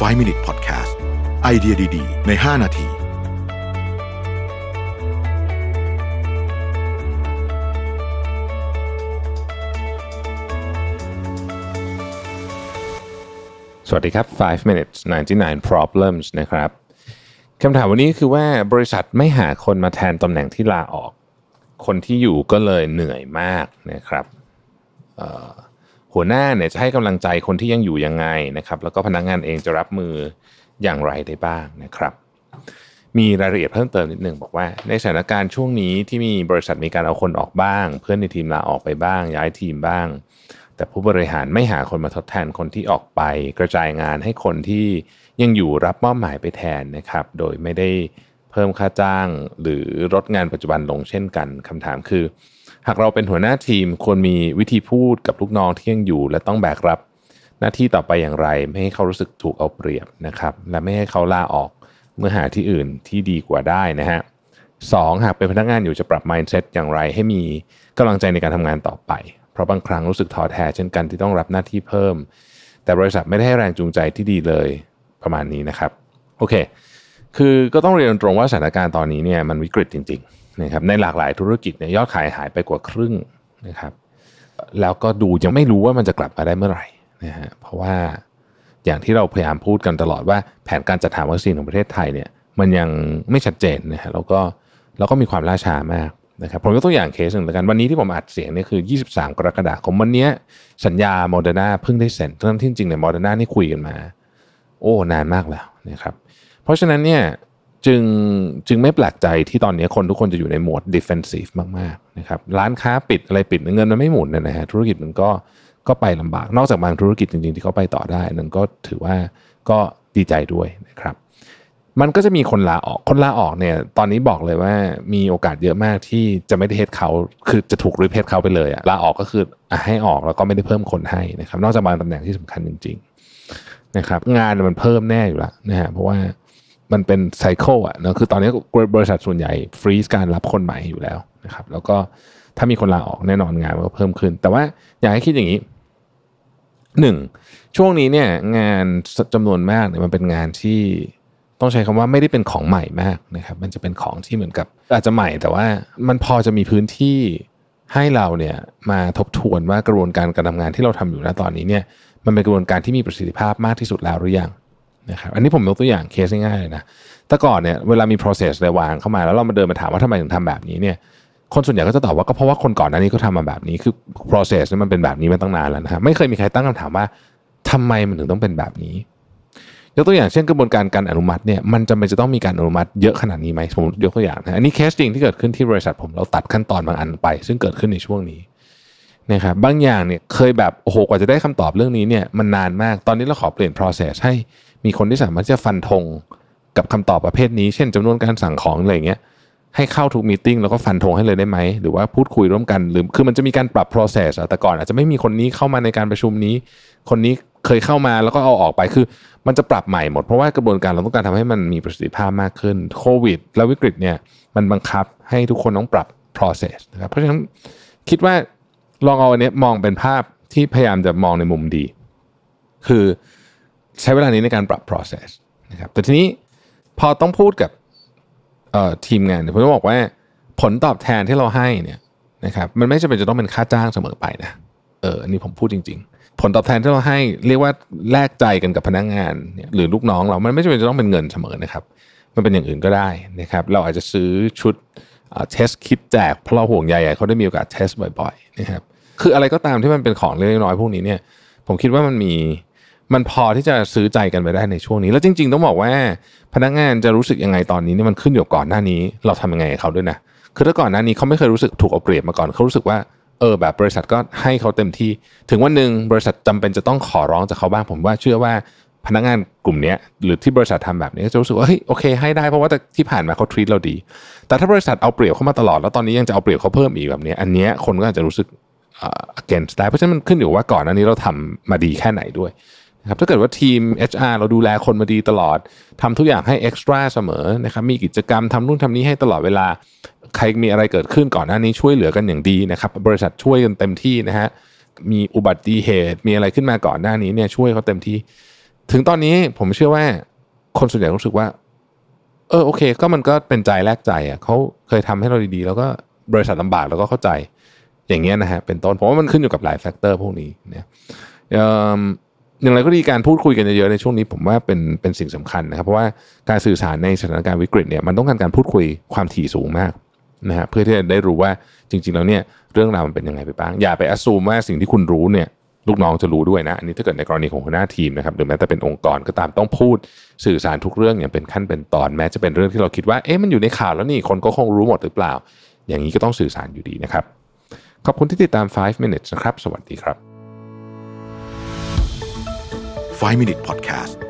5 Minute Podcast ไอเดียดี ๆ ใน 5 นาทีสวัสดีครับ 5 minutes 99 problems นะครับ คำถามวันนี้คือว่าบริษัทไม่หาคนมาแทนตำแหน่งที่ลาออก คนที่อยู่ก็เลยเหนื่อยมากนะครับเอ่อ หัวหน้าเนี่ยจะให้กำลังใจคนที่ยังอยู่ยังไงนะครับ แล้วก็พนักงานเองจะรับมืออย่างไรได้บ้างนะครับ มีรายละเอียดเพิ่มเติมนิดนึงบอกว่า ในสถานการณ์ช่วงนี้ที่มีบริษัทมีการเอาคนออกบ้าง เพื่อนในทีมลาออกไปบ้าง ย้ายทีมบ้าง แต่ผู้บริหารไม่หาคนมาทดแทนคนที่ออกไป กระจายงานให้คนที่ยังอยู่รับมอบหมายไปแทนนะครับ โดยไม่ได้เพิ่มค่าจ้างหรือลดงานปัจจุบันลงเช่นกันคำถามคือ หากเราเป็นหัวหน้าทีมควรมีวิธีพูดกับลูกน้องที่ยังอยู่ และต้องแบกรับหน้าที่ต่อไปอย่างไร ไม่ให้เขารู้สึกถูกเอาเปรียบนะครับ และไม่ให้เขาลาออกเมื่อหาที่อื่นที่ดีกว่าได้นะฮะสองหากเป็นพนักงานอยู่จะปรับ mindset อย่างไร ให้มีกำลังใจในการทำงานต่อไป เพราะบางครั้งรู้สึกท้อแท้เช่นกันที่ต้องรับหน้าที่เพิ่ม แต่บริษัทไม่ได้ให้แรงจูงใจที่ดีเลยประมาณนี้นะครับโอเค คือก็ต้องเรียนตรงว่าสถานการณ์ตอนนี้เนี่ยมันวิกฤตจริง ๆ นะครับในหลากหลายธุรกิจเนี่ยยอดขายหายไปกว่าครึ่งนะครับ แล้วก็ดูยังไม่รู้ว่ามันจะกลับมาได้เมื่อไหร่นะฮะเพราะว่าอย่างที่เราพยายามพูดกันตลอดว่าแผนการจัดหาวัคซีนของประเทศไทยเนี่ยมันยังไม่ชัดเจนนะฮะแล้วก็แล้วก็มีความล่าช้ามากนะครับผมยกตัวอย่างเคสหนึ่งแล้วกันวันนี้ที่ผมอัดเสียงนี่คือ 23 กรกฎาคมวันนี้สัญญาโมเดอร์นาเพิ่งได้เซ็นทั้งที่จริงเนี่ยโมเดอร์นานี่คุยกันมา โอ้นานมากแล้วนะครับ เพราะฉะนั้นเนี่ย จึงจึงไม่แปลกใจที่ตอนนี้คนทุกคนจะอยู่ในโหมด defensive มากๆนะครับร้านค้าปิดอะไรปิดเงินมันไม่หมุนนะฮะธุรกิจมันก็ก็ไปลำบาก นอกจากบางธุรกิจจริงๆที่เขาไปต่อได้นั่นก็ถือว่าก็ดีใจด้วยนะครับมันก็จะมีคนลาออก คนลาออกเนี่ย ตอนนี้บอกเลยว่ามีโอกาสเยอะมากที่จะไม่ได้เฮดเขาคือจะถูกรีเพทเขาไปเลยอะลาออกก็คืออให้ออกแล้วก็ไม่ได้เพิ่มคนให้นะครับ นอกจากบางตำแหน่งที่สำคัญจริง ๆ นะครับ งานมันเพิ่มแน่อยู่แล้วนะฮะเพราะว่า มันเป็นไซเคิลอะนะคือตอนนี้บริษัทส่วนใหญ่ฟรีซการรับคนใหม่อยู่แล้วนะครับแล้วก็ถ้ามีคนลาออกแน่นอนงานมันก็เพิ่มขึ้น แต่ว่าอยากให้คิดอย่างนี้หนึ่งช่วงนี้เนี่ยงานจำนวนมากเนี่ยมันเป็นงานที่ต้องใช้คำว่าไม่ได้เป็นของใหม่มากนะครับมันจะเป็นของที่เหมือนกับ อาจจะใหม่แต่ว่ามันพอจะมีพื้นที่ให้เราเนี่ยมาทบทวนว่ากระบวนการการทำงานที่เราทำอยู่ณตอนนี้เนี่ยมันเป็นกระบวนการที่มีประสิทธิภาพมากที่สุดแล้วหรือยัง นะครับอันนี้ผมยกตัวอย่างเคสง่ายๆเลยนะแต่ก่อนเนี่ยเวลามี process อะไรวางเข้ามาแล้วเรามาเดินมาถามว่าทำไมถึงทำแบบนี้เนี่ยคนส่วนใหญ่ก็จะตอบว่าก็เพราะว่าคนก่อนหน้านี้เขาทำมาแบบนี้คือ process นี่มันเป็นแบบนี้มาตั้งนานแล้วนะฮะไม่เคยมีใครตั้งคำถามว่าทำไมมันถึงต้องเป็นแบบนี้ยกตัวอย่างเช่นกระบวนการการอนุมัติเนี่ยมันจำเป็นจะต้องมีการอนุมัติเยอะขนาดนี้ไหมผมยกตัวอย่างนะอันนี้เคสจริงที่เกิดขึ้นที่บริษัทผมเราตัดขั้นตอนบางอันไป ซึ่งเกิดขึ้นในช่วงนี้ นะครับบางอย่างเนี่ยเคยแบบโอ้โหกว่าจะได้คำตอบเรื่องนี้เนี่ยมันนานมากตอนนี้เราขอเปลี่ยน process ให้มีคนที่สามารถจะฟันธงกับคำตอบประเภทนี้ เช่นจำนวนการสั่งของอะไรเงี้ยให้เข้าทุกมีติ้งแล้วก็ฟันธงให้เลยได้ไหม หรือว่าพูดคุยร่วมกันหรือคือมันจะมีการปรับ process อะแต่ก่อนอาจจะไม่มีคนนี้เข้ามาในการประชุมนี้ คนนี้เคยเข้ามาแล้วก็เอาออกไปคือ มันจะปรับใหม่หมด เพราะว่ากระบวนการเราต้องการทำให้มันมีประสิทธิภาพมากขึ้นโควิด แล้ววิกฤตเนี่ยมันบังคับให้ทุกคนต้องปรับ process นะครับเพราะฉะนั้นคิดว่า ลองเอาอันนี้มองเป็นภาพที่พยายามจะมองในมุมดี คือใช้เวลานี้ในการปรับ process นะครับแต่ทีนี้พอต้องพูดกับทีมงานเนี่ยผมต้องบอกว่าผลตอบแทนที่เราให้เนี่ยนะครับมันไม่จำเป็นจะต้องเป็นค่าจ้างเสมอไปนะเอออันนี้ผมพูดจริง ๆ ผลตอบแทนที่เราให้เรียกว่าแลกใจกันกับพนักงงานหรือลูกน้องเรา มันไม่จำเป็นจะต้องเป็นเงินเสมอนะครับ มันเป็นอย่างอื่นก็ได้นะครับ เราอาจจะซื้อชุดเทสคิดแจกเพราะเราห่วงใยเขาได้มีโอกาสเทสบ่อยๆนะครับ คืออะไรก็ตามที่มันเป็นของเล็กน้อยพวกนี้เนี่ย ผมคิดว่ามันมีมันพอที่จะซื้อใจกันไปได้ในช่วงนี้ แล้วจริง ๆ ต้องบอกว่า พนักงานจะรู้สึกยังไงตอนนี้เนี่ยมันขึ้นอยู่ก่อนหน้านี้ เราทำยังไงเขาด้วยนะคือถ้าก่อนหน้านี้เขาไม่เคยรู้สึกถูกเอาเปรียบมาก่อนเขารู้สึกว่าเออแบบบริษัทก็ให้เขาเต็มที่ ถึงวันหนึ่งบริษัทจำเป็นจะต้องขอร้องจากเขาบ้างผมว่าเชื่อว่าพนักงานกลุ่มนี้หรือที่บริษัททำแบบนี้จะรู้สึกว่าเฮ้ยโอเคให้ได้เพราะว่าที่ผ่านมาเขาทรีตเราดี แต่ถ้าบริษัทเอาเปรียบเข้ามาตลอดแล้วตอนนี้ยังจะเอาเปรียบเขาเพิ่มอีกแบบนี้ อันนี้คนก็อาจจะรู้สึก against ได้เพราะฉะนั้นมันขึ้นอยู่ว่าก่อนอันนี้เราทำมาดีแค่ไหนด้วยนะครับถ้าเกิดว่าทีม HR เราดูแลคนมาดีตลอดทำทุกอย่างให้เอ็กซ์ตร้าเสมอนะครับมีกิจกรรมทำนู่นทำนี้ให้ตลอดเวลา ใครมีอะไรเกิดขึ้นก่อนหน้านี้ช่วยเหลือกันอย่างดีนะครับ บริษัทช่วยกันเต็มที่นะฮะมีอุบัติเหตุมีอะไรขึ้นมาก่อนหน้านี้เนี่ยช่วยเขาเต็มที่ ถึงตอนนี้ผมเชื่อว่าคนส่วนใหญ่รู้สึกว่า เออโอเค ก็มันก็เป็นใจแลกใจอะเขาเคยทำให้เราดีๆ แล้วก็บริษัทลำบากแล้วก็เข้าใจ อย่างเงี้ยนะฮะเป็นต้นผมว่ามันขึ้นอยู่กับหลายแฟกเตอร์พวกนี้เนี่ยอย่างไรก็ดีการพูดคุยกันเยอะๆในช่วงนี้ผมว่าเป็นเป็นสิ่งสำคัญนะครับเพราะว่าการสื่อสารในสถานการณ์วิกฤตเนี่ยมันต้องการการพูดคุยความถี่สูงมากนะฮะเพื่อที่จะได้รู้ว่าจริง ๆ แล้วเนี่ยเรื่องราวมันเป็นยังไงไปบ้าง อย่าไปอ s ซูมว่าสิ่งที่คุณรู้เนี่ยลูกน้องจะรู้ด้วยนะอันนี้ถ้าเกิดในกรณีของหัวหน้าทีมนะครับหรือแม้แต่เป็นองค์กรก็ตามต้องพูดสื่อสารทุกเรื่องอย่างเป็นขั้นเป็นตอนแม้จะเป็นเรื่องที่เราคิดว่าเอ๊ะมันอยู่ในข่าวแล้วนี่คนก็คงรู้หมดหรือเปล่า อย่างนี้ก็ต้องสื่อสารอยู่ดีนะครับ ขอบคุณที่ติดตาม 5 minutes นะครับ สวัสดีครับ 5 Minute Podcast